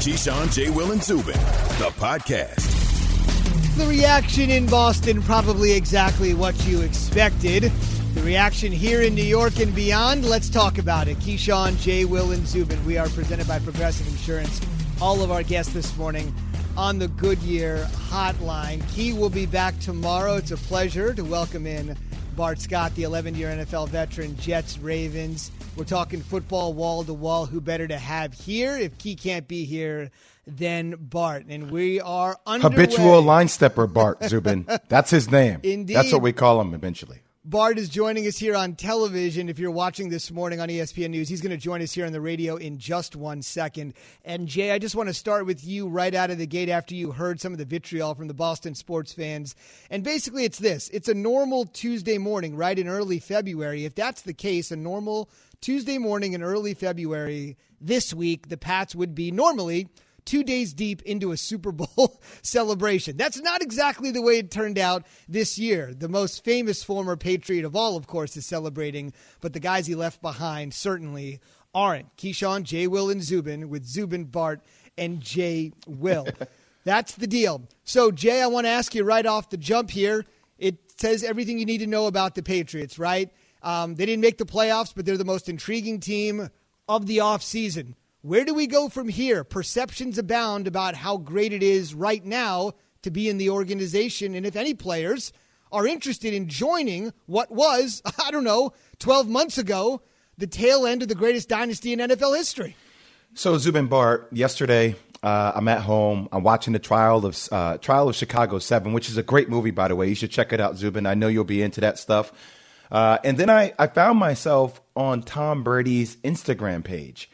Keyshawn, J. Will, and Zubin, the podcast. The reaction in Boston, probably exactly what you expected. The reaction here in New York and beyond, let's talk about it. Keyshawn, J. Will, and Zubin. We are presented by Progressive Insurance. All of our guests this morning on the Goodyear Hotline. Key will be back tomorrow. It's a pleasure to welcome in Bart Scott, the 11 year NFL veteran, Jets, Ravens. We're talking football wall to wall. Who better to have here if Key can't be here than Bart? And we are underway. Habitual line stepper Bart Zubin. That's his name. Indeed. That's what we call him eventually. Bart is joining us here on television. If you're watching this morning on ESPN News, he's going to join us here on the radio in just one second. And Jay, I just want to start with you right out of the gate after you heard some of the vitriol from the Boston sports fans. And basically, it's this it's a normal Tuesday morning, right, in early February. If that's the case, a normal Tuesday morning in early February this week, the Pats would be normally two days deep into a Super Bowl celebration. That's not exactly the way it turned out this year. The most famous former Patriot of all, of course, is celebrating, but the guys he left behind certainly aren't. Keyshawn, Jay Will, and Zubin with Zubin, Bart, and Jay Will. That's the deal. So, Jay, I want to ask you right off the jump here. It says everything you need to know about the Patriots, right? Um, they didn't make the playoffs, but they're the most intriguing team of the offseason. Where do we go from here? Perceptions abound about how great it is right now to be in the organization, and if any players are interested in joining what was, I don't know, 12 months ago, the tail end of the greatest dynasty in NFL history. So Zubin Bart, yesterday uh, I'm at home. I'm watching the trial of uh, Trial of Chicago Seven, which is a great movie, by the way. You should check it out, Zubin. I know you'll be into that stuff. Uh, and then I, I found myself on Tom Brady's Instagram page.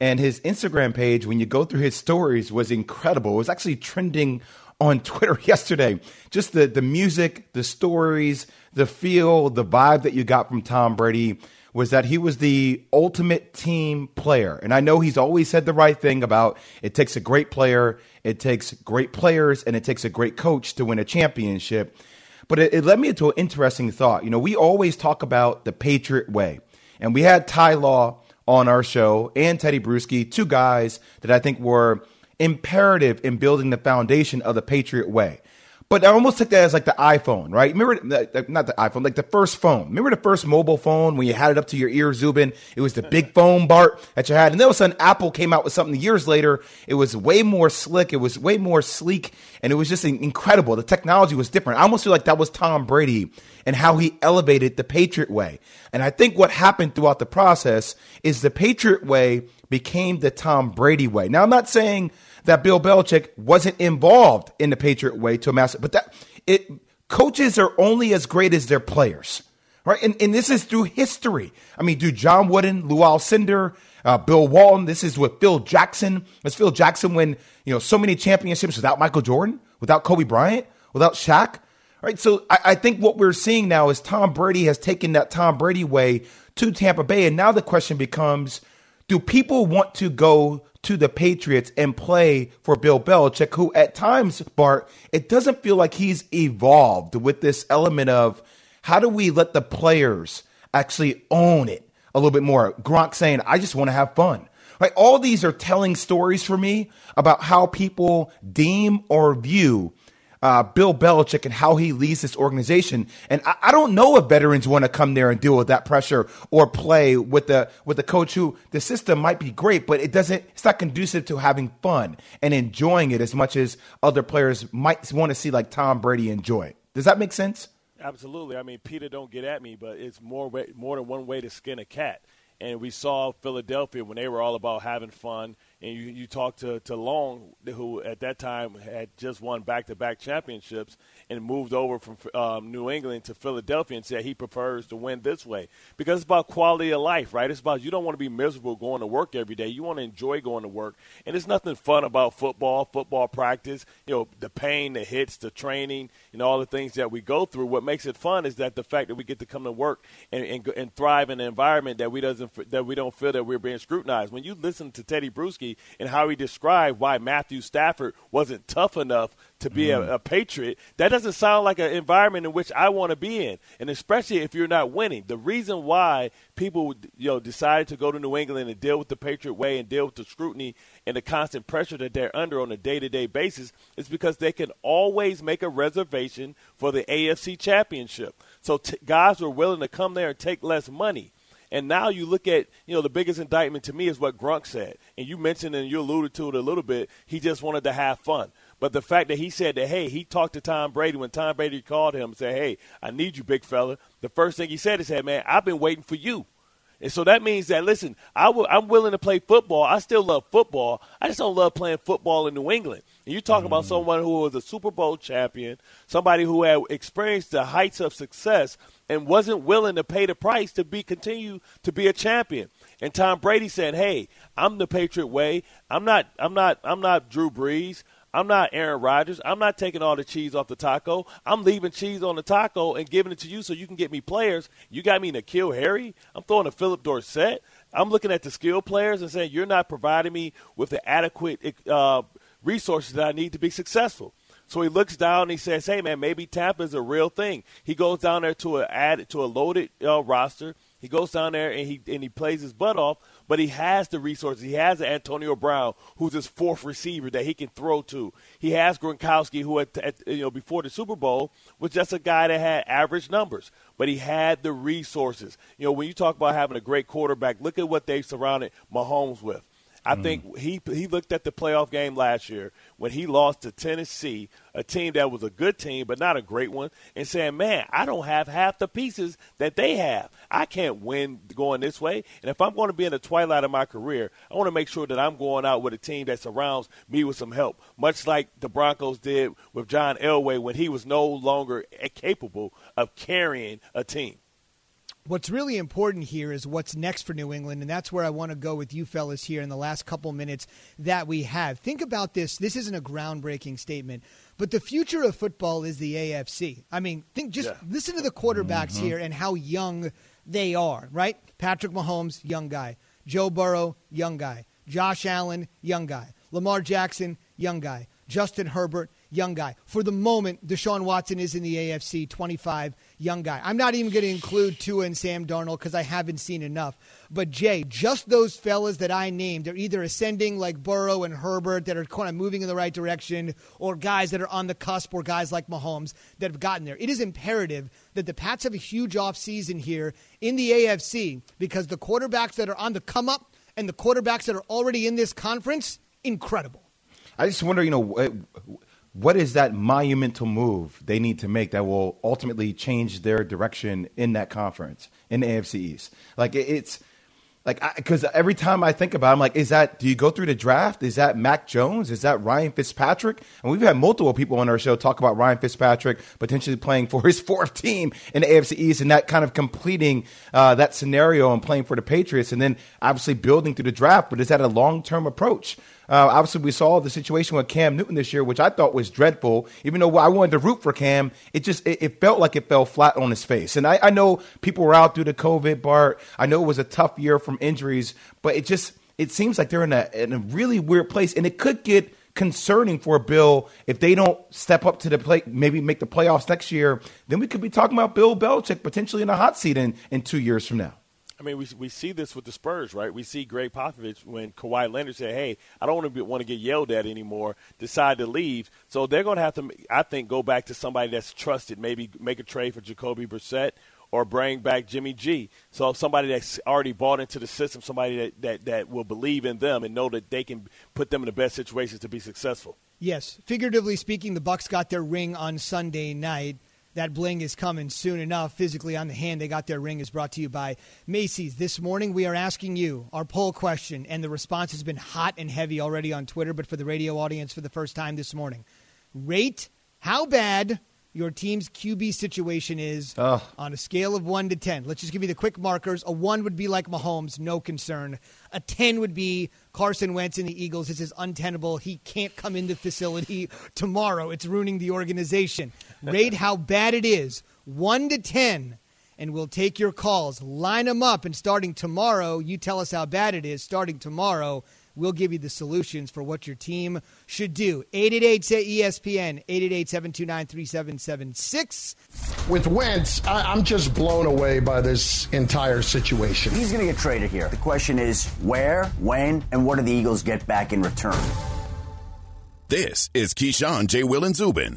And his Instagram page, when you go through his stories, was incredible. It was actually trending on Twitter yesterday. Just the, the music, the stories, the feel, the vibe that you got from Tom Brady was that he was the ultimate team player. And I know he's always said the right thing about it takes a great player, it takes great players, and it takes a great coach to win a championship. But it, it led me into an interesting thought. You know, we always talk about the Patriot way. And we had Ty Law on our show and Teddy Bruschi, two guys that I think were imperative in building the foundation of the Patriot way. But I almost took that as like the iPhone, right? Remember, not the iPhone, like the first phone. Remember the first mobile phone when you had it up to your ear, Zubin? It was the big phone, Bart, that you had. And then all of a sudden, Apple came out with something years later. It was way more slick. It was way more sleek. And it was just incredible. The technology was different. I almost feel like that was Tom Brady and how he elevated the Patriot way. And I think what happened throughout the process is the Patriot way became the Tom Brady way. Now, I'm not saying that Bill Belichick wasn't involved in the Patriot way to a massive, but that it coaches are only as great as their players, right? And, and this is through history. I mean, do John Wooden, Lou Alcindor, uh, Bill Walton. This is with Phil Jackson. Let's Phil Jackson win, you know, so many championships without Michael Jordan, without Kobe Bryant, without Shaq. Right. So I, I think what we're seeing now is Tom Brady has taken that Tom Brady way to Tampa Bay. And now the question becomes, do people want to go to the Patriots and play for Bill Belichick, who at times, Bart, it doesn't feel like he's evolved with this element of how do we let the players actually own it a little bit more? Gronk saying, I just want to have fun. Right? All these are telling stories for me about how people deem or view uh, Bill Belichick and how he leads this organization. And I, I don't know if veterans want to come there and deal with that pressure or play with the with the coach who the system might be great, but it doesn't. It's not conducive to having fun and enjoying it as much as other players might want to see, like Tom Brady enjoy it. Does that make sense? Absolutely. I mean, PETA, don't get at me, but it's more way, more than one way to skin a cat. And we saw Philadelphia when they were all about having fun. And you, you talk to, to Long, who at that time had just won back to back championships and moved over from um, New England to Philadelphia and said he prefers to win this way because it's about quality of life, right? It's about you don't want to be miserable going to work every day. You want to enjoy going to work, and there's nothing fun about football, football practice. You know, the pain, the hits, the training, and all the things that we go through. What makes it fun is that the fact that we get to come to work and, and, and thrive in an environment that we doesn't that we don't feel that we're being scrutinized. When you listen to Teddy Bruschi and how he described why Matthew Stafford wasn't tough enough to be mm. a, a, patriot. That doesn't sound like an environment in which I want to be in, and especially if you're not winning. The reason why people you know decided to go to New England and deal with the Patriot way and deal with the scrutiny and the constant pressure that they're under on a day-to-day basis is because they can always make a reservation for the AFC Championship. So t- guys were willing to come there and take less money. And now you look at, you know, the biggest indictment to me is what Gronk said. And you mentioned and you alluded to it a little bit. He just wanted to have fun. But the fact that he said that, hey, he talked to Tom Brady when Tom Brady called him and said, hey, I need you, big fella. The first thing he said is, hey, man, I've been waiting for you. And so that means that, listen, i w- I'm willing to play football. I still love football. I just don't love playing football in New England. And you're talking mm. about someone who was a Super Bowl champion, somebody who had experienced the heights of success and wasn't willing to pay the price to be continue to be a champion. And Tom Brady said, "Hey, I'm the Patriot way. I'm not. I'm not. I'm not Drew Brees. I'm not Aaron Rodgers. I'm not taking all the cheese off the taco. I'm leaving cheese on the taco and giving it to you so you can get me players. You got me N'Keal Harry. I'm throwing a Phillip Dorsett. I'm looking at the skill players and saying you're not providing me with the adequate uh, resources that I need to be successful. So he looks down and he says, "Hey man, maybe Tampa is a real thing." He goes down there to a add to a loaded uh, roster. He goes down there and he and he plays his butt off but he has the resources. He has Antonio Brown, who's his fourth receiver that he can throw to. He has Gronkowski, who at, at, you know before the Super Bowl was just a guy that had average numbers, but he had the resources. You know, when you talk about having a great quarterback, look at what they surrounded Mahomes with. I mm. think he he looked at the playoff game last year when he lost to Tennessee, a team that was a good team but not a great one, and saying, "Man, I don't have half the pieces that they have. I can't win going this way. And if I'm going to be in the twilight of my career, I want to make sure that I'm going out with a team that surrounds me with some help, much like the Broncos did with John Elway when he was no longer capable of carrying a team." What's really important here is what's next for New England, and that's where I want to go with you fellas here in the last couple minutes that we have. Think about this. This isn't a groundbreaking statement, but the future of football is the AFC. I mean, think just yeah. listen to the quarterbacks mm-hmm. here and how young they are, right? Patrick Mahomes, young guy. Joe Burrow, young guy. Josh Allen, young guy. Lamar Jackson, young guy. Justin Herbert, young guy. For the moment, Deshaun Watson is in the AFC, 25, young guy. I'm not even going to include Tua and Sam Darnold because I haven't seen enough. But Jay, just those fellas that I named, they're either ascending like Burrow and Herbert that are kind of moving in the right direction, or guys that are on the cusp, or guys like Mahomes that have gotten there. It is imperative that the Pats have a huge offseason here in the AFC because the quarterbacks that are on the come up and the quarterbacks that are already in this conference, incredible. I just wonder, you know, what is that monumental move they need to make that will ultimately change their direction in that conference in the AFC East? Like it's like because every time I think about, it, I'm like, is that do you go through the draft? Is that Mac Jones? Is that Ryan Fitzpatrick? And we've had multiple people on our show talk about Ryan Fitzpatrick potentially playing for his fourth team in the AFC East and that kind of completing uh, that scenario and playing for the Patriots, and then obviously building through the draft. But is that a long term approach? Uh, obviously, we saw the situation with Cam Newton this year, which I thought was dreadful. Even though I wanted to root for Cam, it just it, it felt like it fell flat on his face. And I, I know people were out through the COVID, Bart. I know it was a tough year from injuries, but it just it seems like they're in a in a really weird place, and it could get concerning for Bill if they don't step up to the plate, maybe make the playoffs next year. Then we could be talking about Bill Belichick potentially in a hot seat in, in two years from now. I mean, we we see this with the Spurs, right? We see Gregg Popovich when Kawhi Leonard said, "Hey, I don't want to want to get yelled at anymore," decide to leave. So they're going to have to, I think, go back to somebody that's trusted. Maybe make a trade for Jacoby Brissett or bring back Jimmy G. So somebody that's already bought into the system, somebody that, that, that will believe in them and know that they can put them in the best situations to be successful. Yes, figuratively speaking, the Bucks got their ring on Sunday night that bling is coming soon enough. Physically on the hand, they got their ring is brought to you by Macy's. This morning, we are asking you our poll question, and the response has been hot and heavy already on Twitter, but for the radio audience for the first time this morning. Rate how bad your team's QB situation is Ugh. on a scale of 1 to 10. Let's just give you the quick markers. A 1 would be like Mahomes, no concern. A 10 would be Carson Wentz and the Eagles. This is untenable. He can't come in the facility tomorrow. It's ruining the organization. Rate how bad it is 1 to 10, and we'll take your calls. Line them up, and starting tomorrow, you tell us how bad it is. Starting tomorrow, We'll give you the solutions for what your team should do. 888 say ESPN, 888 729 3776. With Wentz, I- I'm just blown away by this entire situation. He's going to get traded here. The question is where, when, and what do the Eagles get back in return? This is Keyshawn, J. Will, and Zubin.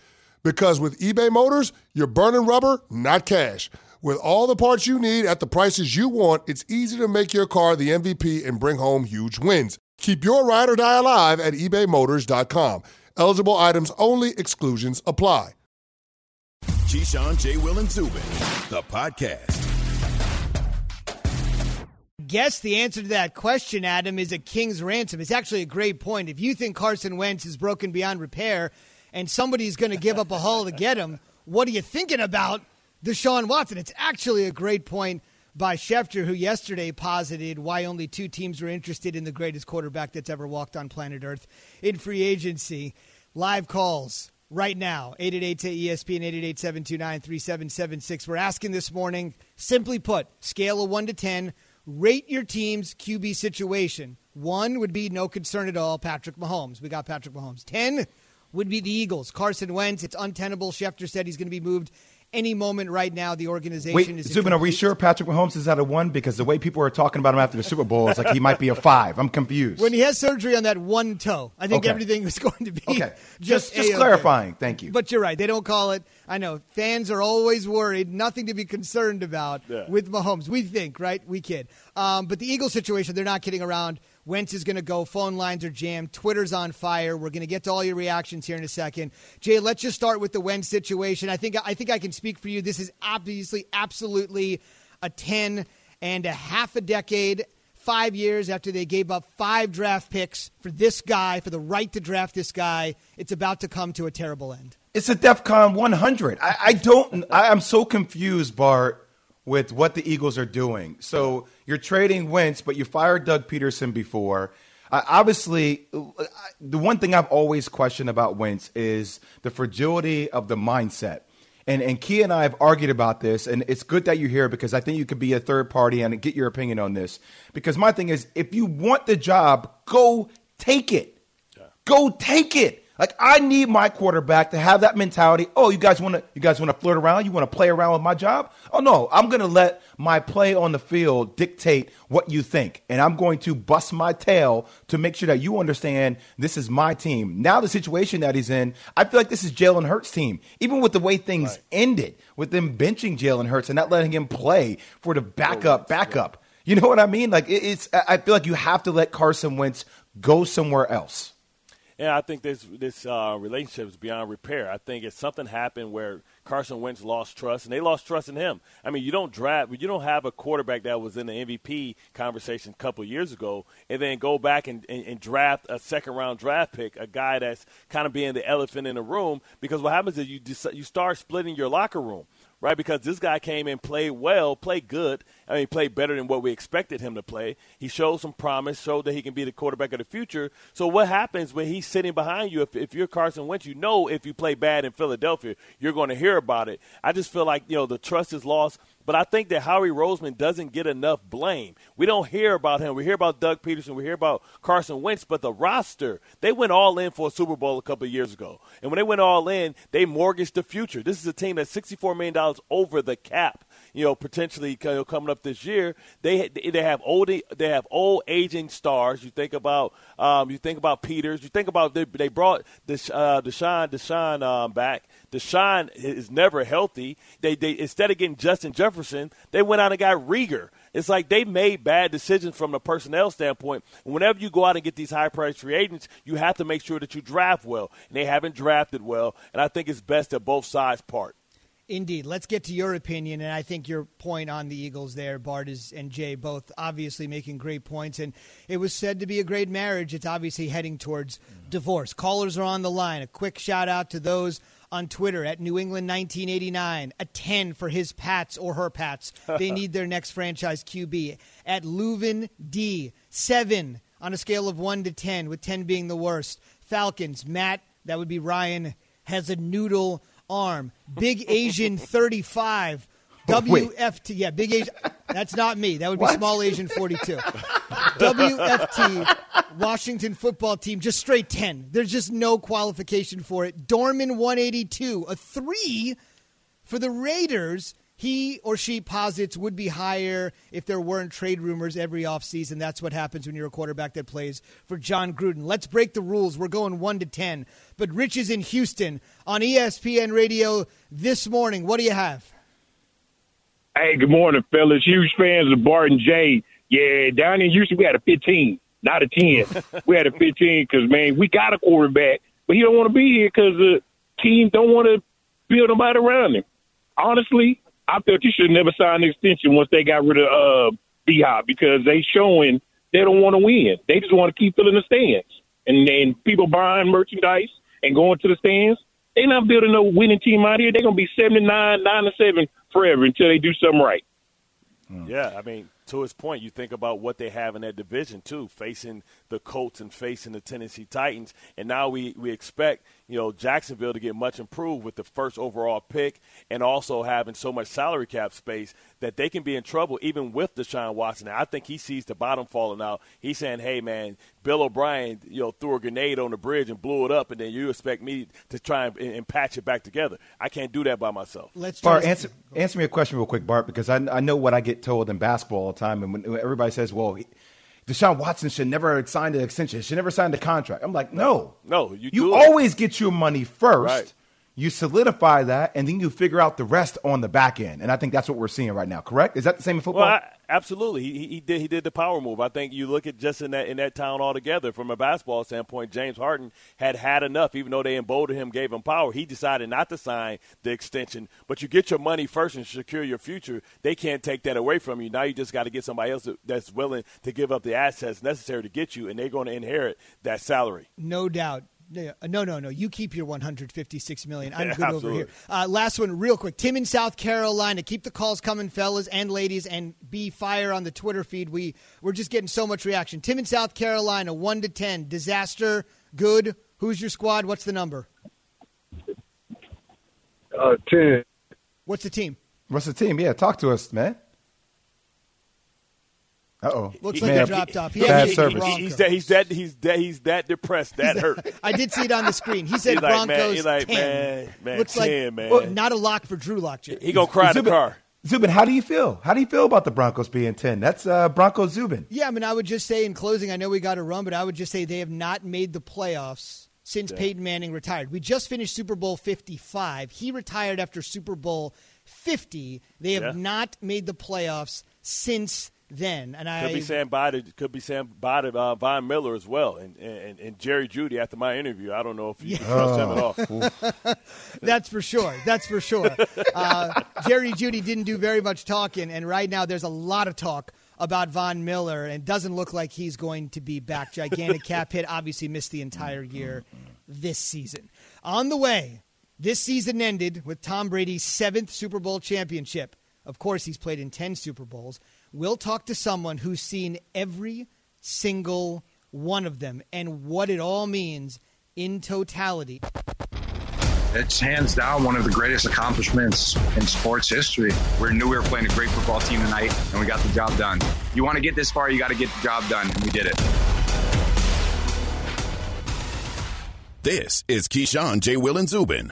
Because with eBay Motors, you're burning rubber, not cash. With all the parts you need at the prices you want, it's easy to make your car the MVP and bring home huge wins. Keep your ride or die alive at ebaymotors.com. Eligible items only, exclusions apply. Keyshawn, J. Will, and Zubin, the podcast. Guess the answer to that question, Adam, is a king's ransom. It's actually a great point. If you think Carson Wentz is broken beyond repair and somebody's going to give up a haul to get him, what are you thinking about Deshaun Watson? It's actually a great point by Schefter, who yesterday posited why only two teams were interested in the greatest quarterback that's ever walked on planet Earth in free agency. Live calls right now 888 to ESPN 888 729 3776. We're asking this morning, simply put, scale of 1 to 10, rate your team's QB situation. One would be no concern at all, Patrick Mahomes. We got Patrick Mahomes. 10 would be the Eagles. Carson Wentz, it's untenable. Schefter said he's going to be moved any moment right now. The organization Wait, is. Zubin, are we sure Patrick Mahomes is at a one? Because the way people are talking about him after the Super Bowl is like he might be a five. I'm confused. When he has surgery on that one toe, I think Okay. everything is going to be okay, just just just clarifying. Thank you. But you're right. They don't call it. I know fans are always worried. Nothing to be concerned about Yeah. with Mahomes. We think, right? We kid. Um, but the Eagles situation, they're not kidding around. Wentz is going to go. Phone lines are jammed. Twitter's on fire. We're going to get to all your reactions here in a second. Jay, let's just start with the Wentz situation. I think I think I can speak for you. This is obviously absolutely a ten and a half a decade. Five years after they gave up five draft picks for this guy, for the right to draft this guy, it's about to come to a terrible end. It's a DEFCON 100. I, I don't. I, I'm so confused, Bart, with what the Eagles are doing. So you're trading Wentz, but you fired Doug Pederson before. Uh, obviously, the one thing I've always questioned about Wentz is the fragility of the mindset. And and Key and I have argued about this, and it's good that you're here because I think you could be a third party and get your opinion on this. Because my thing is, if you want the job, go take it. Go take it. Like I need my quarterback to have that mentality. Oh, you guys want to you guys want to flirt around? You want to play around with my job? Oh no, I'm going to let my play on the field dictate what you think, and I'm going to bust my tail to make sure that you understand this is my team. Now the situation that he's in, I feel like this is Jalen Hurts' team. Even with the way things ended, with them benching Jalen Hurts and not letting him play for the backup oh, backup. You know what I mean? Like it- it's I feel like you have to let Carson Wentz go somewhere else. Yeah, I think this this uh, relationship is beyond repair. I think if something happened where Carson Wentz lost trust, and they lost trust in him. I mean, you don't draft, you don't have a quarterback that was in the MVP conversation a couple years ago, and then go back and, and, and draft a second round draft pick, a guy that's kind of being the elephant in the room. Because what happens is you you start splitting your locker room right? Because this guy came and played well, played good. I mean, played better than what we expected him to play. He showed some promise, showed that he can be the quarterback of the future. So what happens when he's sitting behind you? If, if you're Carson Wentz, you know if you play bad in Philadelphia, you're going to hear about it. I just feel like you know the trust is lost. But I think that Howie Roseman doesn't get enough blame. We don't hear about him. We hear about Doug Pederson. We hear about Carson Wentz. But the roster, they went all in for a Super Bowl a couple years ago. And when they went all in, they mortgaged the future. This is a team that's $64 million over the cap. you know, potentially coming up this year, they they have old they have old aging stars. You think about um, you think about Peters. You think about they, they brought this uh, DeSean DeSean um, back. DeSean is never healthy. They they instead of getting Justin Jefferson, they went out and got Reagor. It's like they made bad decisions from the personnel standpoint. Whenever you go out and get these high priced free agents, you have to make sure that you draft well. And they haven't drafted well. And I think it's best that both sides part. Indeed. Let's get to your opinion. And I think your point on the Eagles there, Bart is, and Jay, both obviously making great points. And it was said to be a great marriage. It's obviously heading towards divorce. Callers are on the line. A quick shout out to those on Twitter at New England 1989, a 10 for his Pats or her Pats. They need their next franchise QB. At Leuven D, 7 on a scale of 1 to 10, with 10 being the worst. Falcons, Matt, that would be Ryan, has a noodle arm. Big Asian 35. WFT, yeah, Big Asian. That's not me. That would be What? Small Asian 42. WFT, Washington football team, just straight 10. There's just no qualification for it. Dorman 182, a 3 for the Raiders. He or she posits would be higher if there weren't trade rumors every offseason. That's what happens when you're a quarterback that plays for Jon Gruden. Let's break the rules. We're going 1 to 10. But Rich is in Houston on ESPN Radio this morning. What do you have? Hey, good morning, fellas. Huge fans of Barton J. Yeah, down in Houston, we had a 15, not a 10. we had a 15 because, man, we got a quarterback, but he don't want to be here because the team don't want to build nobody around him. Honestly, I felt you should never sign an extension once they got rid of uh, D-Hop because they showing they don't want to win. They just want to keep filling the stands. And then people buying merchandise and going to the stands. They not building no winning team out here. They're going to be 79, 9 to 7 forever until they do something right. Yeah, I mean, to his point, you think about what they have in that division too, facing the Colts and facing the Tennessee Titans, and now we we expect you know Jacksonville to get much improved with the first overall pick, and also having so much salary cap space that they can be in trouble even with Deshaun Watson. I think he sees the bottom falling out. He's saying, "Hey, man, Bill O'Brien, you know, threw a grenade on the bridge and blew it up, and then you expect me to try and, and patch it back together. I can't do that by myself." Let's try Bart, answer answer me a question real quick, Bart, because I, I know what I get told in basketball all the time, and when everybody says, "Well, he, Deshaun Watson should never sign the extension, should never sign the contract," I'm like, "No, No, you you do it. always get your money first. Right. You solidify that, and then you figure out the rest on the back end. And I think that's what we're seeing right now. Correct? Is that the same in football? Well, I, absolutely. He, he- he did. He did the power move. I think you look at just in that in that town altogether from a basketball standpoint. James Harden had had enough. Even though they emboldened him, gave him power, he decided not to sign the extension. But you get your money first and secure your future. They can't take that away from you. Now you just got to get somebody else that's willing to give up the assets necessary to get you, and they're going to inherit that salary. No doubt. Yeah, No, no, no. You keep your 156 million. I'm good over here. Uh, last one, real quick. Tim in South Carolina. Keep the calls coming, fellas and ladies, and be fire on the Twitter feed. We we're just getting so much reaction. Tim in South Carolina, one to ten. Disaster, good. Who's your squad? What's the number? Uh, 10. What's the team? What's the team? Yeah, talk to us, man. Uh oh. Looks like Man, he dropped off. He bad actually- service. Bronco. he's that. He's that. He's that. He's that depressed. That hurt. I did see it on the screen. He said He's like, man, Broncos he's like, 10. man, man, Looks 10, like man. well, not a lock for Drew Lock. Jay. He gonna cry in the car. Zubin, how do you feel? How do you feel about the Broncos being ten? That's uh, Broncos Zubin. Yeah, I mean, I would just say in closing, I know we got to run, but I would just say they have not made the playoffs since Peyton Manning retired. We just finished Super Bowl 55. He retired after Super Bowl 50. They have Yeah. not made the playoffs since then. And I Could be Sam Body. Could be Sam Body. Uh, Von Miller as well, and, and and Jerry Jeudy. After my interview, I don't know if you can trust him at all. That's for sure. That's for sure. Uh, Jerry Jeudy didn't do very much talking, and right now there's a lot of talk about Von Miller, and doesn't look like he's going to be back. Gigantic cap hit, obviously missed the entire year this season. On the way, this season ended with Tom Brady's seventh Super Bowl championship. Of course, he's played in 10 Super Bowls. We'll talk to someone who's seen every single one of them and what it all means in totality. It's hands down one of the greatest accomplishments in sports history. We knew we were playing a great football team tonight, and we got the job done. You want to get this far, you got to get the job done, and we did it. This is Keyshawn, J. Will, and Zubin.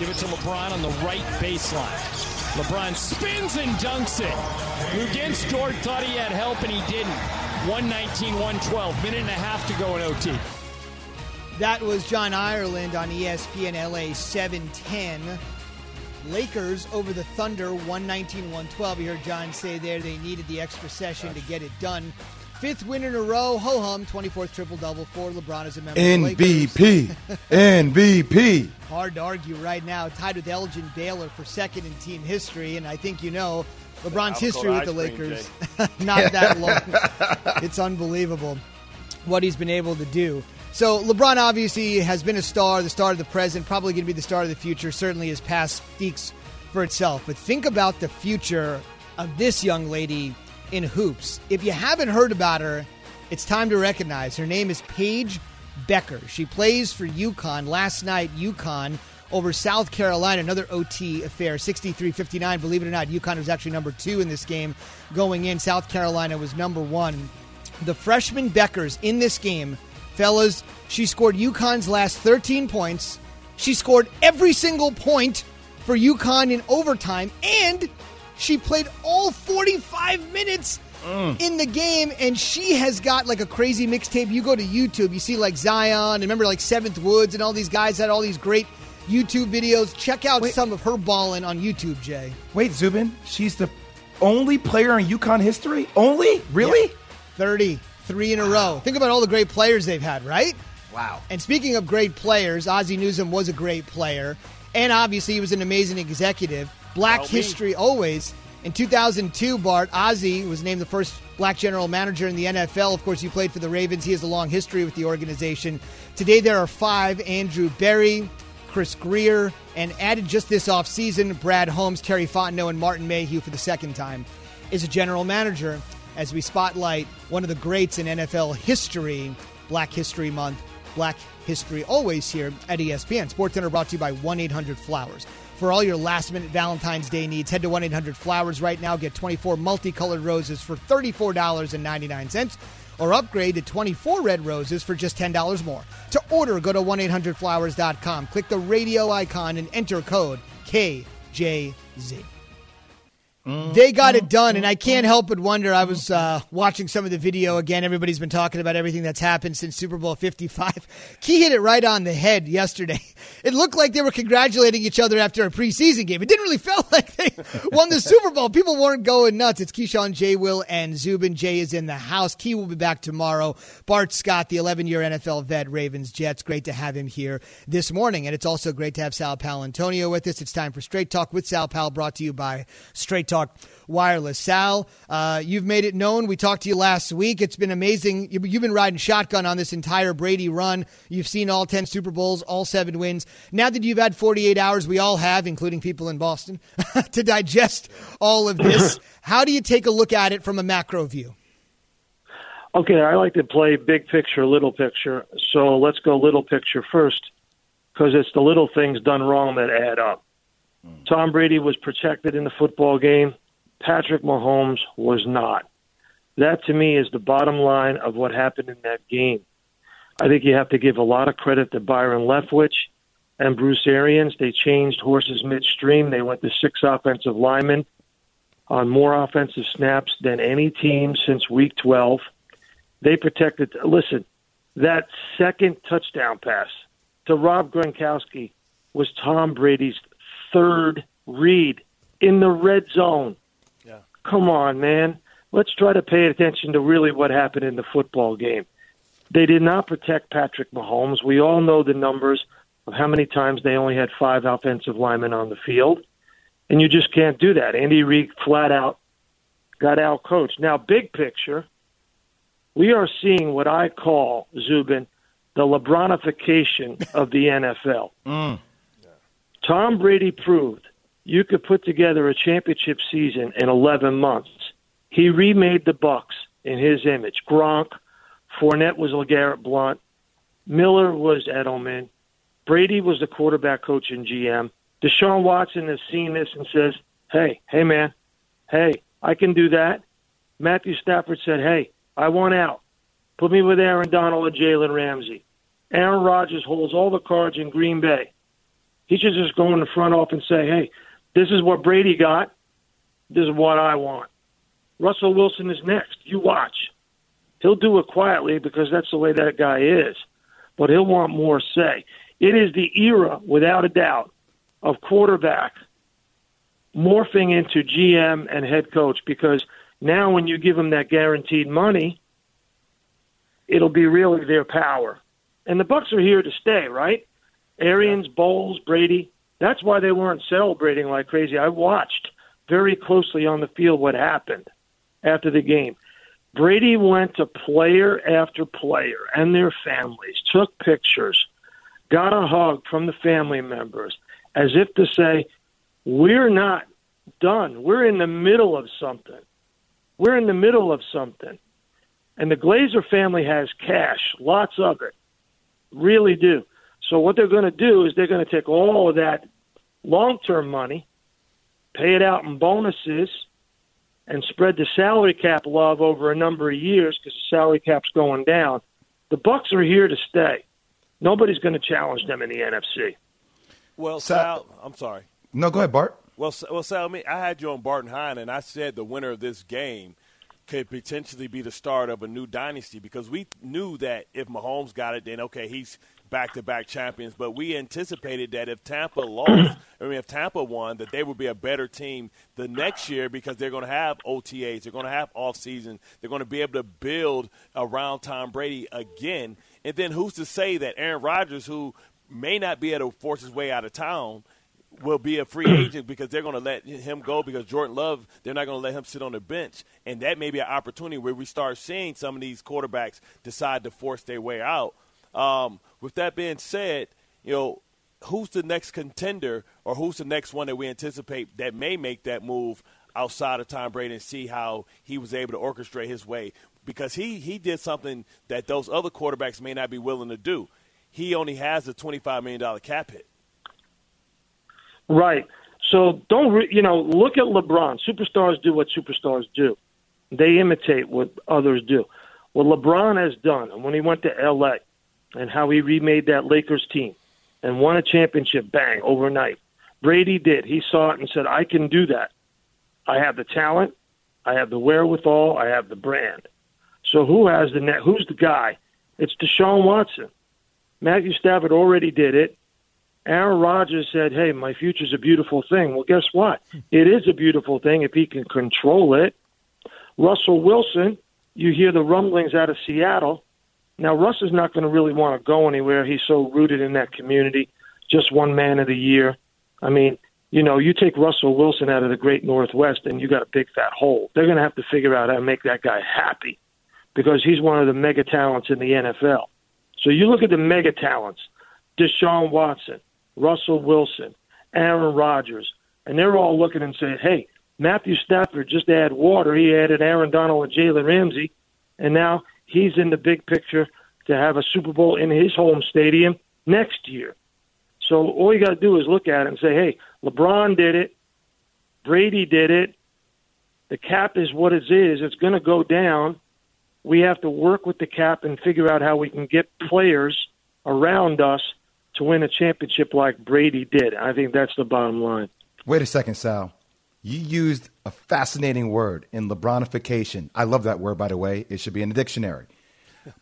Give it to LeBron on the right baseline. LeBron spins and dunks it. Luguentz Dort thought he had help and he didn't. 119 112. Minute and a half to go in OT. That was John Ireland on ESPN LA 710. Lakers over the Thunder 119 112. You heard John say there they needed the extra session to get it done. Fifth win in a row. Ho hum. 24th triple double for LeBron as a member of the Lakers. MVP. MVP. Hard to argue right now. Tied with Elgin Baylor for second in team history. And I think you know LeBron's history with ice the cream, Lakers. Not that long. it's unbelievable what he's been able to do. So LeBron obviously has been a star, the star of the present, probably going to be the star of the future. Certainly his past speaks for itself. But think about the future of this young lady in hoops. If you haven't heard about her, it's time to recognize. Her name is Paige Bueckers. She plays for UConn. Last night, UConn over South Carolina, another OT affair, 63 59. Believe it or not, UConn was actually number two in this game going in. South Carolina was number one. The freshman Bueckers in this game, fellas, she scored UConn's last 13 points. She scored every single point for UConn in overtime, and she played all 45 minutes mm. in the game, and she has got like a crazy mixtape. You go to YouTube, you see like Zion, and remember like Seventh Woods, and all these guys had all these great YouTube videos. Check out some of her balling on YouTube, Jay. Wait, Zubin, she's the only player in UConn history? Only? Really? Yeah. 30, three in a row. Think about all the great players they've had, right? Wow. And speaking of great players, Ozzie Newsome was a great player, and obviously he was an amazing executive. Black Tell me. history always. In 2002, Bart Ozzie was named the first black general manager in the NFL. Of course, you played for the Ravens. He has a long history with the organization. Today, there are five Andrew Berry, Chris Grier, and added just this offseason, Brad Holmes, Terry Fontenot, and Martin Mayhew for the second time is a general manager as we spotlight one of the greats in NFL history, Black History Month. Black History always here at ESPN. Sports Center brought to you by 1 800 Flowers. For all your last minute Valentine's Day needs, head to 1 800 Flowers right now. Get 24 multicolored roses for $34.99 or upgrade to 24 red roses for just $10 more. To order, go to 1 800flowers.com. Click the radio icon and enter code KJZ. They got it done, and I can't help but wonder. I was uh, watching some of the video again. Everybody's been talking about everything that's happened since Super Bowl 55. Key hit it right on the head yesterday. It looked like they were congratulating each other after a preseason game. It didn't really feel like they won the Super Bowl. People weren't going nuts. It's Keyshawn, J. Will, and Zubin. Jay is in the house. Key will be back tomorrow. Bart Scott, the 11 year NFL vet, Ravens Jets. Great to have him here this morning. And it's also great to have Sal Paolantonio with us. It's time for Straight Talk with Sal Pal, brought to you by Straight Talk Wireless. Sal, uh, you've made it known. We talked to you last week. It's been amazing. You- You've been riding shotgun on this entire Brady run. You've seen all 10 Super Bowls, all seven wins. Now that you've had 48 hours, we all have, including people in Boston, to digest all of this, how do you take a look at it from a macro view? Okay, I like to play big picture, little picture. So let's go little picture first, because it's the little things done wrong that add up. Mm. Tom Brady was protected in the football game. Patrick Mahomes was not. That to me is the bottom line of what happened in that game. I think you have to give a lot of credit to Byron Leftwich and Bruce Arians. They changed horses midstream. They went to six offensive linemen on more offensive snaps than any team since week 12. They protected, listen, that second touchdown pass to Rob Gronkowski was Tom Brady's third read in the red zone. Yeah. Come on, man. Let's try to pay attention to really what happened in the football game. They did not protect Patrick Mahomes. We all know the numbers of how many times they only had five offensive linemen on the field. And you just can't do that. Andy Reid flat out got out coached. Now, big picture, we are seeing what I call, Zubin, the LeBronification of the NFL. Mm. Tom Brady proved you could put together a championship season in 11 months. He remade the Bucks in his image. Gronk, Fournette was LeGarrette Blunt, Miller was Edelman, Brady was the quarterback coach and GM. Deshaun Watson has seen this and says, "Hey, hey, man, hey, I can do that." Matthew Stafford said, "Hey, I want out. Put me with Aaron Donald or Jalen Ramsey." Aaron Rodgers holds all the cards in Green Bay. He should just go in the front office and say, "Hey, this is what Brady got. This is what I want." Russell Wilson is next. You watch. He'll do it quietly because that's the way that guy is, but he'll want more say. It is the era, without a doubt, of quarterback morphing into GM and head coach because now when you give them that guaranteed money, it'll be really their power. And the Bucks are here to stay, right? Arians, Bowles, Brady. That's why they weren't celebrating like crazy. I watched very closely on the field what happened after the game. Brady went to player after player and their families, took pictures, got a hug from the family members, as if to say, We're not done. We're in the middle of something. We're in the middle of something. And the Glazer family has cash, lots of it. Really do. So what they're going to do is they're going to take all of that long-term money, pay it out in bonuses, and spread the salary cap love over a number of years because the salary cap's going down. The Bucks are here to stay. Nobody's going to challenge them in the NFC. Well, Sal, I'm sorry. No, go ahead, Bart. Well, well, Sal, me, I had you on Bart and Hahn, and I said the winner of this game could potentially be the start of a new dynasty because we knew that if Mahomes got it, then okay, he's back-to-back champions. But we anticipated that if Tampa lost, I mean, if Tampa won, that they would be a better team the next year because they're going to have OTAs, they're going to have off-season, they're going to be able to build around Tom Brady again. And then who's to say that Aaron Rodgers, who may not be able to force his way out of town, will be a free agent because they're going to let him go because Jordan Love, they're not going to let him sit on the bench. And that may be an opportunity where we start seeing some of these quarterbacks decide to force their way out. Um, with that being said, you know, who's the next contender or who's the next one that we anticipate that may make that move outside of Tom Brady and see how he was able to orchestrate his way? Because he, he did something that those other quarterbacks may not be willing to do. He only has a $25 million cap hit. Right. So don't re- you know? Look at LeBron. Superstars do what superstars do. They imitate what others do. What LeBron has done, and when he went to L.A. and how he remade that Lakers team and won a championship, bang overnight. Brady did. He saw it and said, "I can do that. I have the talent. I have the wherewithal. I have the brand." So who has the net? Who's the guy? It's Deshaun Watson. Matthew Stafford already did it. Aaron Rodgers said, "Hey, my future's a beautiful thing." Well, guess what? It is a beautiful thing if he can control it. Russell Wilson, you hear the rumblings out of Seattle. Now, Russ is not going to really want to go anywhere. He's so rooted in that community. Just one man of the year. I mean, you know, you take Russell Wilson out of the Great Northwest, and you got a big fat hole. They're going to have to figure out how to make that guy happy because he's one of the mega talents in the NFL. So you look at the mega talents: Deshaun Watson, Russell Wilson, Aaron Rodgers, and they're all looking and saying, hey, Matthew Stafford just added water. He added Aaron Donald and Jalen Ramsey, and now he's in the big picture to have a Super Bowl in his home stadium next year. So all you got to do is look at it and say, hey, LeBron did it, Brady did it. The cap is what it is. It's going to go down. We have to work with the cap and figure out how we can get players around us to win a championship like Brady did. I think that's the bottom line. Wait a second, Sal. You used a fascinating word in LeBronification. I love that word, by the way. It should be in the dictionary.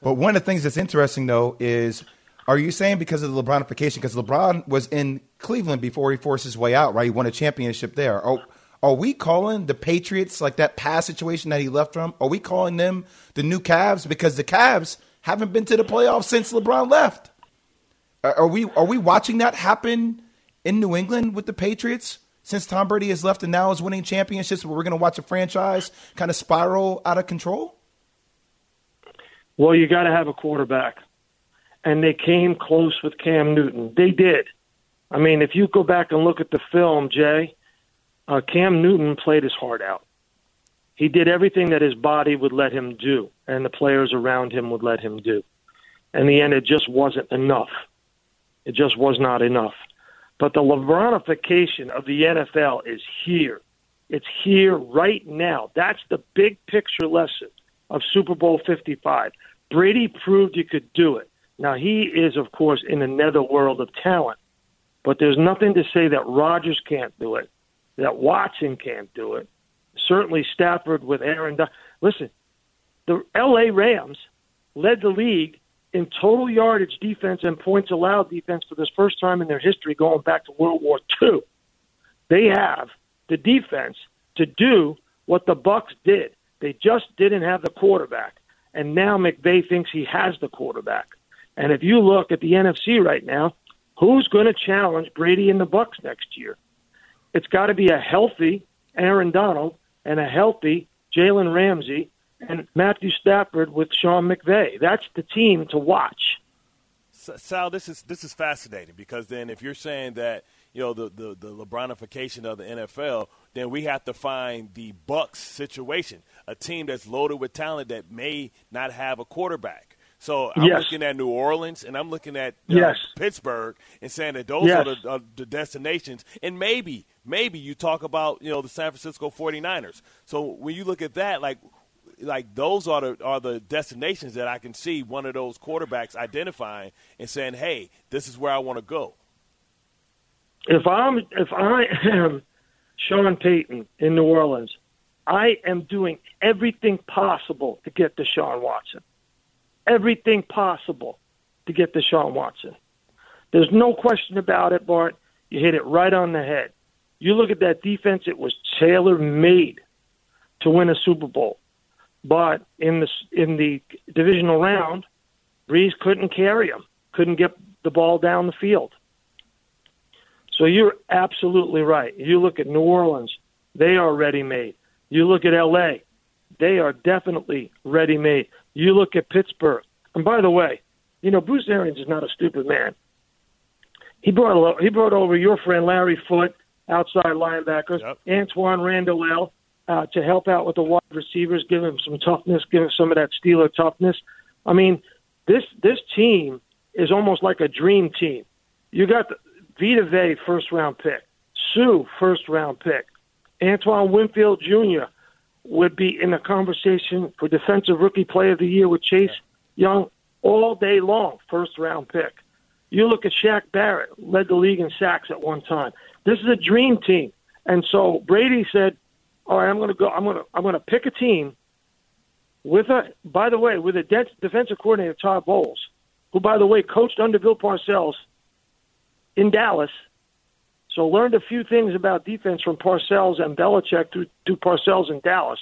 But one of the things that's interesting, though, is are you saying because of the LeBronification? Because LeBron was in Cleveland before he forced his way out, right? He won a championship there. Are, are we calling the Patriots, like that past situation that he left from, are we calling them the new Cavs? Because the Cavs haven't been to the playoffs since LeBron left. Are we, are we watching that happen in New England with the Patriots? Since Tom Brady has left and now is winning championships, where we're going to watch a franchise kind of spiral out of control? Well, you got to have a quarterback. And they came close with Cam Newton. They did. I mean, if you go back and look at the film, Jay, uh, Cam Newton played his heart out. He did everything that his body would let him do, and the players around him would let him do. In the end, it just wasn't enough. It just was not enough. But the LeBronification of the NFL is here. It's here right now. That's the big picture lesson of Super Bowl 55. Brady proved you could do it. Now, he is, of course, in another world of talent, but there's nothing to say that Rodgers can't do it, that Watson can't do it. Certainly, Stafford with Aaron. Listen, the L.A. Rams led the league in total yardage defense and points allowed defense for this first time in their history going back to World War II. They have the defense to do what the Bucs did. They just didn't have the quarterback. And now McVay thinks he has the quarterback. And if you look at the NFC right now, who's going to challenge Brady and the Bucs next year? It's got to be a healthy Aaron Donald and a healthy Jalen Ramsey and Matthew Stafford with Sean McVay. That's the team to watch. Sal, this is this is fascinating because then if you're saying that you know the, the the LeBronification of the NFL, then we have to find the Bucs situation, a team that's loaded with talent that may not have a quarterback. So I'm yes. looking at New Orleans and I'm looking at uh, yes. Pittsburgh and saying that those yes. are the, uh, the destinations. And maybe, maybe you talk about you know the San Francisco 49ers. So when you look at that, like like those are the are the destinations that I can see one of those quarterbacks identifying and saying, "Hey, this is where I want to go." If I'm if I am Sean Payton in New Orleans, I am doing everything possible to get Sean Watson. Everything possible to get Sean Watson. There's no question about it, Bart. You hit it right on the head. You look at that defense; it was tailor made to win a Super Bowl. But in the in the divisional round, Brees couldn't carry him, couldn't get the ball down the field. So you're absolutely right. You look at New Orleans, they are ready made. You look at LA, they are definitely ready made. You look at Pittsburgh. And by the way, you know, Bruce Arians is not a stupid man. He brought he brought over your friend Larry Foote, outside linebackers, yep. Antwaan Randle uh, to help out with the wide receivers, give him some toughness, give him some of that Steeler toughness. I mean, this this team is almost like a dream team. You got the Vita Vea first round pick, Sue, first round pick, Antoine Winfield Jr. would be in the conversation for defensive rookie player of the year with Chase Young all day long, first round pick. You look at Shaq Barrett, led the league in sacks at one time. This is a dream team. And so Brady said, all right, I'm going to go. I'm going to I'm going to pick a team with a. By the way, with a de- defensive coordinator Todd Bowles, who by the way coached under Bill Parcells in Dallas, so learned a few things about defense from Parcells and Belichick through, through Parcells in Dallas,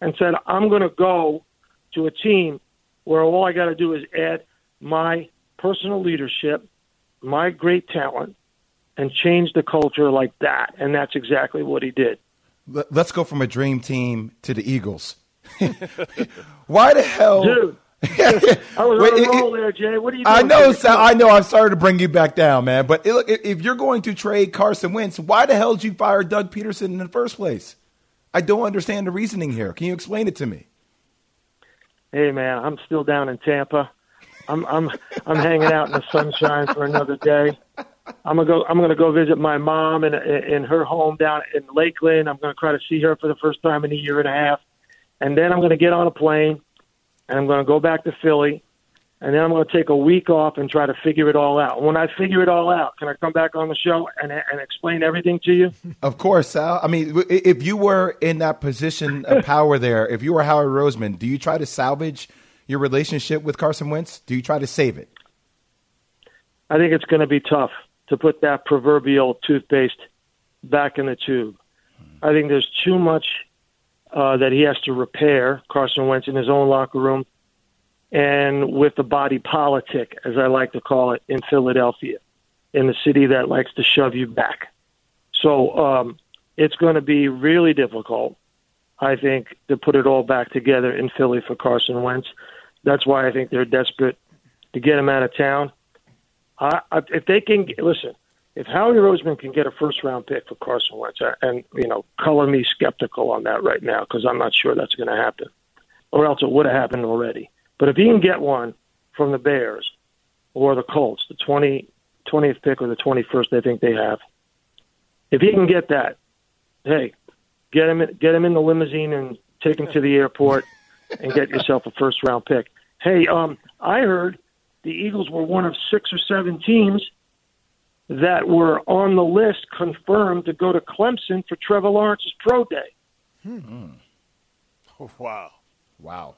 and said I'm going to go to a team where all I got to do is add my personal leadership, my great talent, and change the culture like that. And that's exactly what he did. Let's go from a dream team to the Eagles. Why the hell? Dude. I was Wait, on a roll there, Jay. What are you doing? I know, Sal, I know. I'm sorry to bring you back down, man. But look, if you're going to trade Carson Wentz, why the hell did you fire Doug Pederson in the first place? I don't understand the reasoning here. Can you explain it to me? Hey, man, I'm still down in Tampa. I'm I'm I'm hanging out in the sunshine for another day. I'm gonna go. I'm gonna go visit my mom in in her home down in Lakeland. I'm gonna try to see her for the first time in a year and a half, and then I'm gonna get on a plane, and I'm gonna go back to Philly, and then I'm gonna take a week off and try to figure it all out. When I figure it all out, can I come back on the show and and explain everything to you? Of course, Sal. I mean, if you were in that position of power there, if you were Howard Roseman, do you try to salvage your relationship with Carson Wentz? Do you try to save it? I think it's going to be tough to put that proverbial toothpaste back in the tube. I think there's too much uh, that he has to repair, Carson Wentz, in his own locker room and with the body politic, as I like to call it, in Philadelphia, in the city that likes to shove you back. So um, it's going to be really difficult, I think, to put it all back together in Philly for Carson Wentz. That's why I think they're desperate to get him out of town. I, I, if they can listen, if Howie Roseman can get a first round pick for Carson Wentz, and you know, color me skeptical on that right now because I'm not sure that's going to happen, or else it would have happened already. But if he can get one from the Bears or the Colts, the 20, 20th pick or the 21st, they think they have. If he can get that, hey, get him get him in the limousine and take him to the airport and get yourself a first round pick. Hey, um, I heard the Eagles were one of six or seven teams that were on the list confirmed to go to Clemson for Trevor Lawrence's pro day. Hmm. Wow. Wow.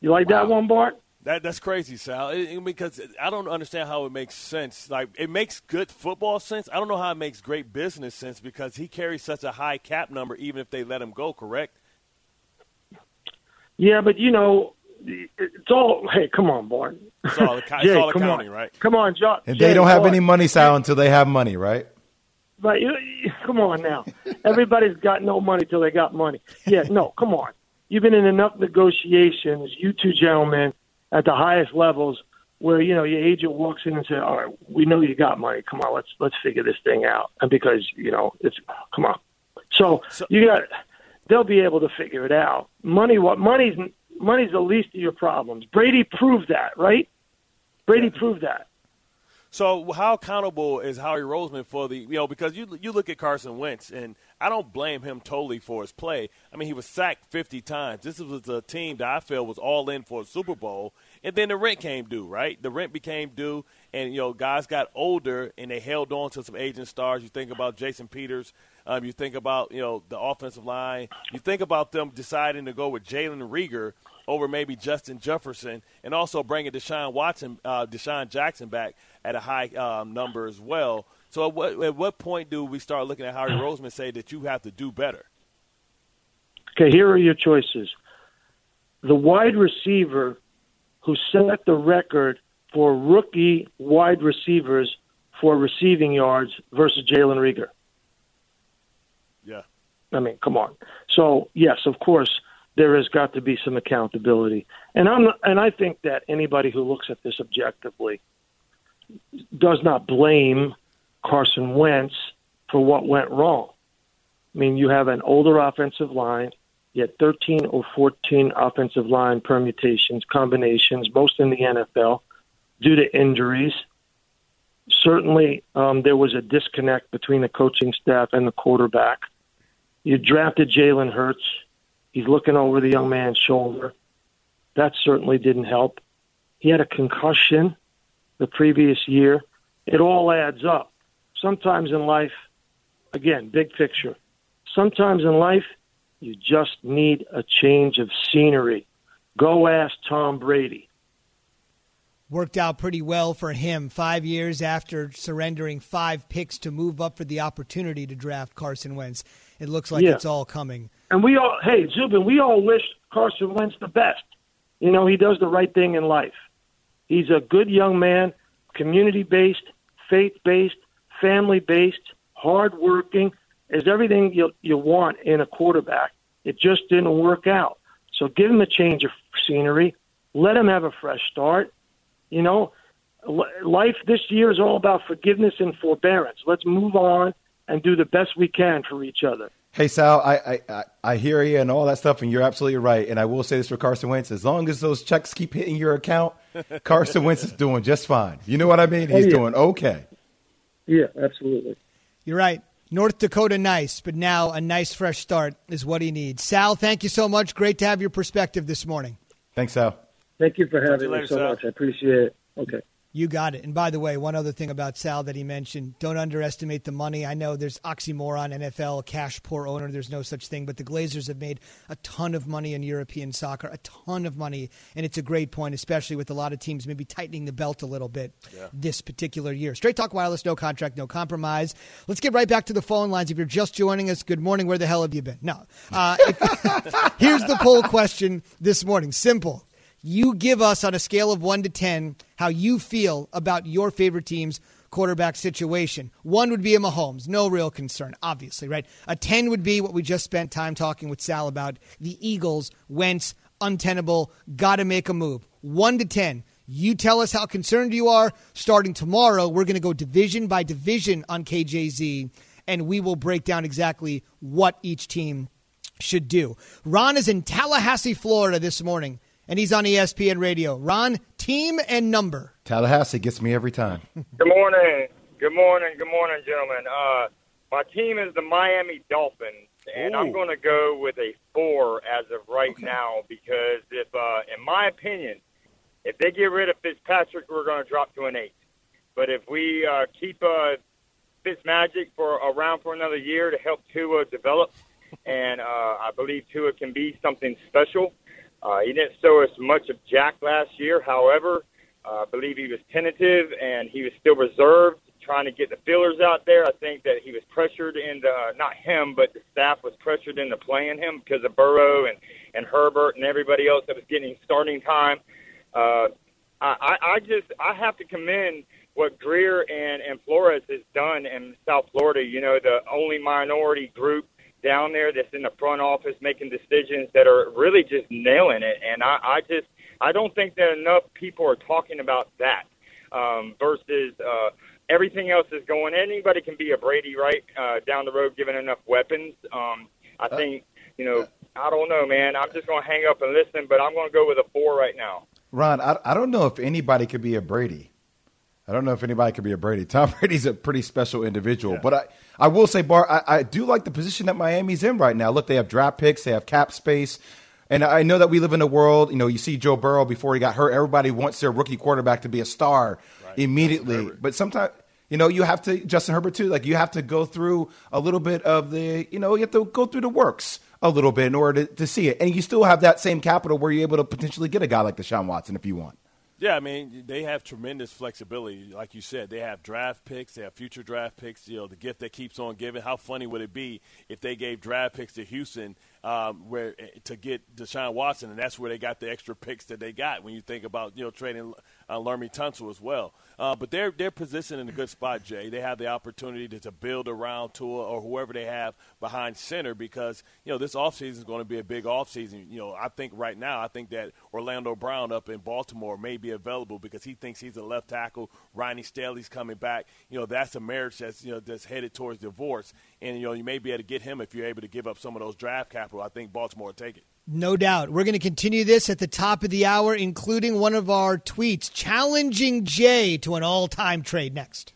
You like wow. that one, Bart? That that's crazy, Sal. It, it, because I don't understand how it makes sense. Like it makes good football sense. I don't know how it makes great business sense because he carries such a high cap number, even if they let him go. Correct? Yeah, but you know, it's all. Hey, come on, Bart. It's all, it's Jay, all come accounting, on. right? Come on, John. And Jay, they don't have Bart. any money, Sal, until they have money, right? But you, you, come on now. Everybody's got no money till they got money. Yeah, no, come on. You've been in enough negotiations, you two gentlemen, at the highest levels, where you know your agent walks in and says, "All right, we know you got money. Come on, let's let's figure this thing out." And because you know it's come on, so, so you got they'll be able to figure it out. Money, what money's money's the least of your problems. Brady proved that, right? Brady yeah. proved that. So how accountable is Howie Roseman for the you know because you you look at Carson Wentz and I don't blame him totally for his play. I mean he was sacked 50 times. This was a team that I feel was all in for a Super Bowl and then the rent came due, right? The rent became due and you know guys got older and they held on to some aging stars. You think about Jason Peters, um, you think about you know the offensive line. You think about them deciding to go with Jalen Reagor over maybe Justin Jefferson, and also bringing Deshaun Watson, uh, DeSean Jackson back at a high um, number as well. So, at what, at what point do we start looking at Howie Roseman say that you have to do better? Okay, here are your choices. The wide receiver who set the record for rookie wide receivers for receiving yards versus Jalen Reagor. I mean, come on. So, yes, of course, there has got to be some accountability. And I'm and I think that anybody who looks at this objectively does not blame Carson Wentz for what went wrong. I mean, you have an older offensive line, had 13 or 14 offensive line permutations, combinations, most in the NFL, due to injuries. Certainly, um, there was a disconnect between the coaching staff and the quarterback. You drafted Jalen Hurts He's looking over the young man's shoulder. That certainly didn't help. He had a concussion the previous year. It all adds up. Sometimes in life, again, big picture, sometimes in life, you just need a change of scenery. Go ask Tom Brady. Worked out pretty well for him. Five years after surrendering five picks to move up for the opportunity to draft Carson Wentz, it looks like Yeah. it's all coming. And we all, hey, Zubin, we all wish Carson Wentz the best. You know, he does the right thing in life. He's a good young man, community based, faith based, family based, hardworking. Is everything you you want in a quarterback. It just didn't work out. So give him a change of scenery. Let him have a fresh start. You know, life this year is all about forgiveness and forbearance. Let's move on and do the best we can for each other. Hey Sal, I, I, I, I hear you and all that stuff, and you're absolutely right. And I will say this for Carson Wentz: as long as those checks keep hitting your account, Carson Wentz is doing just fine. You know what I mean? Oh, He's Oh, yeah. doing okay. Yeah, absolutely. You're right. North Dakota nice, but now a nice fresh start is what he needs. Sal, thank you so much. Great to have your perspective this morning. Thanks, Sal. Thank you for having you me later, so Sal. much. I appreciate it. Okay. You got it. And by the way, one other thing about Sal that he mentioned don't underestimate the money. I know there's oxymoron, NFL, cash poor owner. There's no such thing. But the Glazers have made a ton of money in European soccer, a ton of money. And it's a great point, especially with a lot of teams maybe tightening the belt a little bit this particular year. Straight Talk Wireless, no contract, no compromise. Let's get right back to the phone lines. If you're just joining us, good morning. Where the hell have you been? No. Uh, if- here's the poll question this morning. Simple you give us on a scale of 1 to 10 how you feel about your favorite team's quarterback situation. 1 would be a Mahomes, no real concern, obviously, right? A 10 would be what we just spent time talking with Sal about the Eagles, Wentz, untenable, got to make a move. 1 to 10. You tell us how concerned you are. Starting tomorrow, we're going to go division by division on KJZ, and we will break down exactly what each team should do. Ron is in Tallahassee, Florida this morning, and he's on ESPN Radio. Ron, team and number. Tallahassee gets me every time. Good morning. Good morning. Good morning, gentlemen. Uh, my team is the Miami Dolphins, and I'm going to go with a four as of right now because if, uh, in my opinion, if they get rid of Fitzpatrick, we're going to drop to an eight. But if we uh, keep uh, Fitzmagic for around for another year to help Tua develop, and uh, I believe Tua can be something special. Uh, he didn't show us much of Jack last year. However, uh, I believe he was tentative and he was still reserved, trying to get the feelers out there. I think that he was pressured into not him, but the staff was pressured into playing him because of Burrow and and Herbert and everybody else that was getting starting time. Uh, I, I I just I have to commend what Grier and and Flores has done in South Florida. You know, the only minority group down there that's in the front office making decisions that are really just nailing it. And I, I just I don't think that enough people are talking about that um, versus uh, everything else is going. Anybody can be a Brady, right? Uh, down the road, given enough weapons. Um, I think you know. I don't know, man. I'm just going to hang up and listen, but I'm going to go with a four right now. Ron, I, I don't know if anybody could be a Brady. I don't know if anybody could be a Brady. Tom Brady's a pretty special individual. But I, I will say, Bart, I, I do like the position that Miami's in right now. Look, they have draft picks, they have cap space. And I know that we live in a world, you know, you see Joe Burrow before he got hurt, everybody wants their rookie quarterback to be a star immediately. But sometimes, you know, you have to, Justin Herbert too, like you have to go through a little bit of the, you know, you have to go through the works a little bit in order to, to see it. And you still have that same capital where you're able to potentially get a guy like Deshaun Watson if you want. Yeah, I mean, they have tremendous flexibility. Like you said, they have draft picks, they have future draft picks, you know, the gift that keeps on giving. How funny would it be if they gave draft picks to Houston um, where to get Deshaun Watson, and that's where they got the extra picks that they got when you think about, you know, trading uh, Laremy Tunsil as well. Uh, but they're they're positioned in a good spot, Jay. They have the opportunity to, to build around Tua or whoever they have behind center because you know this offseason is going to be a big offseason. You know, I think right now I think that Orlando Brown up in Baltimore may be available because he thinks he's a left tackle. Ronnie Stanley's coming back. You know, that's a marriage that's you know that's headed towards divorce, and you know you may be able to get him if you're able to give up some of those draft capital. I think Baltimore will take it. No doubt. We're going to continue this at the top of the hour, including one of our tweets challenging Jay to an all time trade next.